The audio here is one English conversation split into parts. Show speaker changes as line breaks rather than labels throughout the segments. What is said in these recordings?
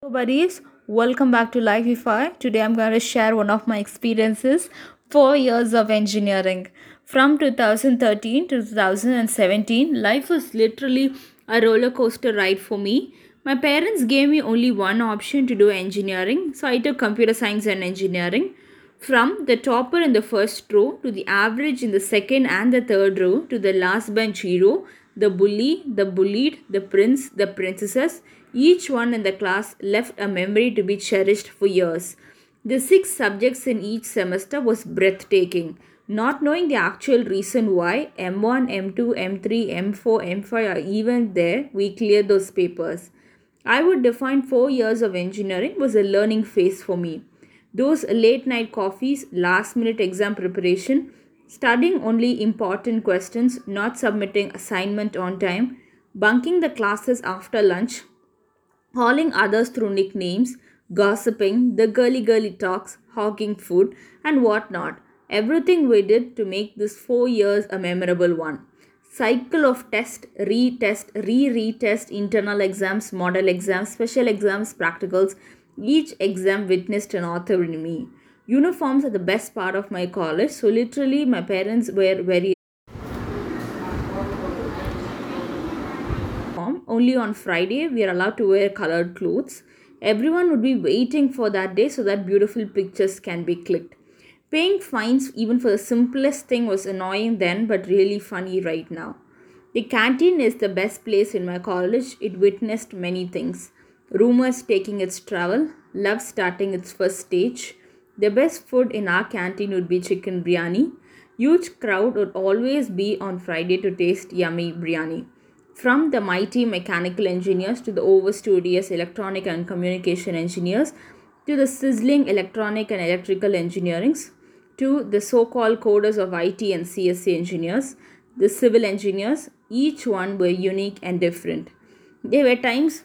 Hello buddies, welcome back to Lifeify. Today I'm going to share one of my experiences 4 years of engineering. From 2013 to 2017, life was literally a roller coaster ride for me. My parents gave me only one option to do engineering, so I took computer science and engineering. From the topper in the first row to the average in the second and the third row to the last bench hero, the bully, the bullied, the prince, the princesses, each one in the class left a memory to be cherished for years. The six subjects in each semester was breathtaking. Not knowing the actual reason why M1, M2, M3, M4, M5 are even there, we cleared those papers. I would define four years of engineering was a learning phase for me. Those late night coffees, last minute exam preparation, studying only important questions, not submitting assignment on time, bunking the classes after lunch, calling others through nicknames, gossiping, the girly girly talks, hogging food, and whatnot. Everything we did to make this four years a memorable one. Cycle of test, retest, re retest, internal exams, model exams, special exams, practicals. Each exam witnessed an author in me. Uniforms are the best part of my college, so literally, my parents were very only on Friday we are allowed to wear colored clothes. Everyone would be waiting for that day so that beautiful pictures can be clicked. Paying fines even for the simplest thing was annoying then but really funny right now. The canteen is the best place in my college. It witnessed many things. Rumors taking its travel, love starting its first stage. The best food in our canteen would be chicken biryani. Huge crowd would always be on Friday to taste yummy biryani. From the mighty mechanical engineers to the over-studious electronic and communication engineers to the sizzling electronic and electrical engineerings to the so-called coders of IT and CSC engineers, the civil engineers, each one were unique and different. There were times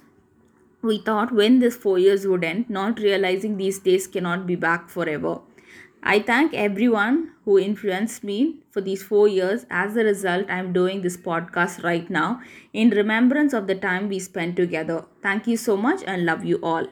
we thought when this four years would end, not realizing these days cannot be back forever. I thank everyone who influenced me for these four years. As a result, I'm doing this podcast right now in remembrance of the time we spent together. Thank you so much and love you all.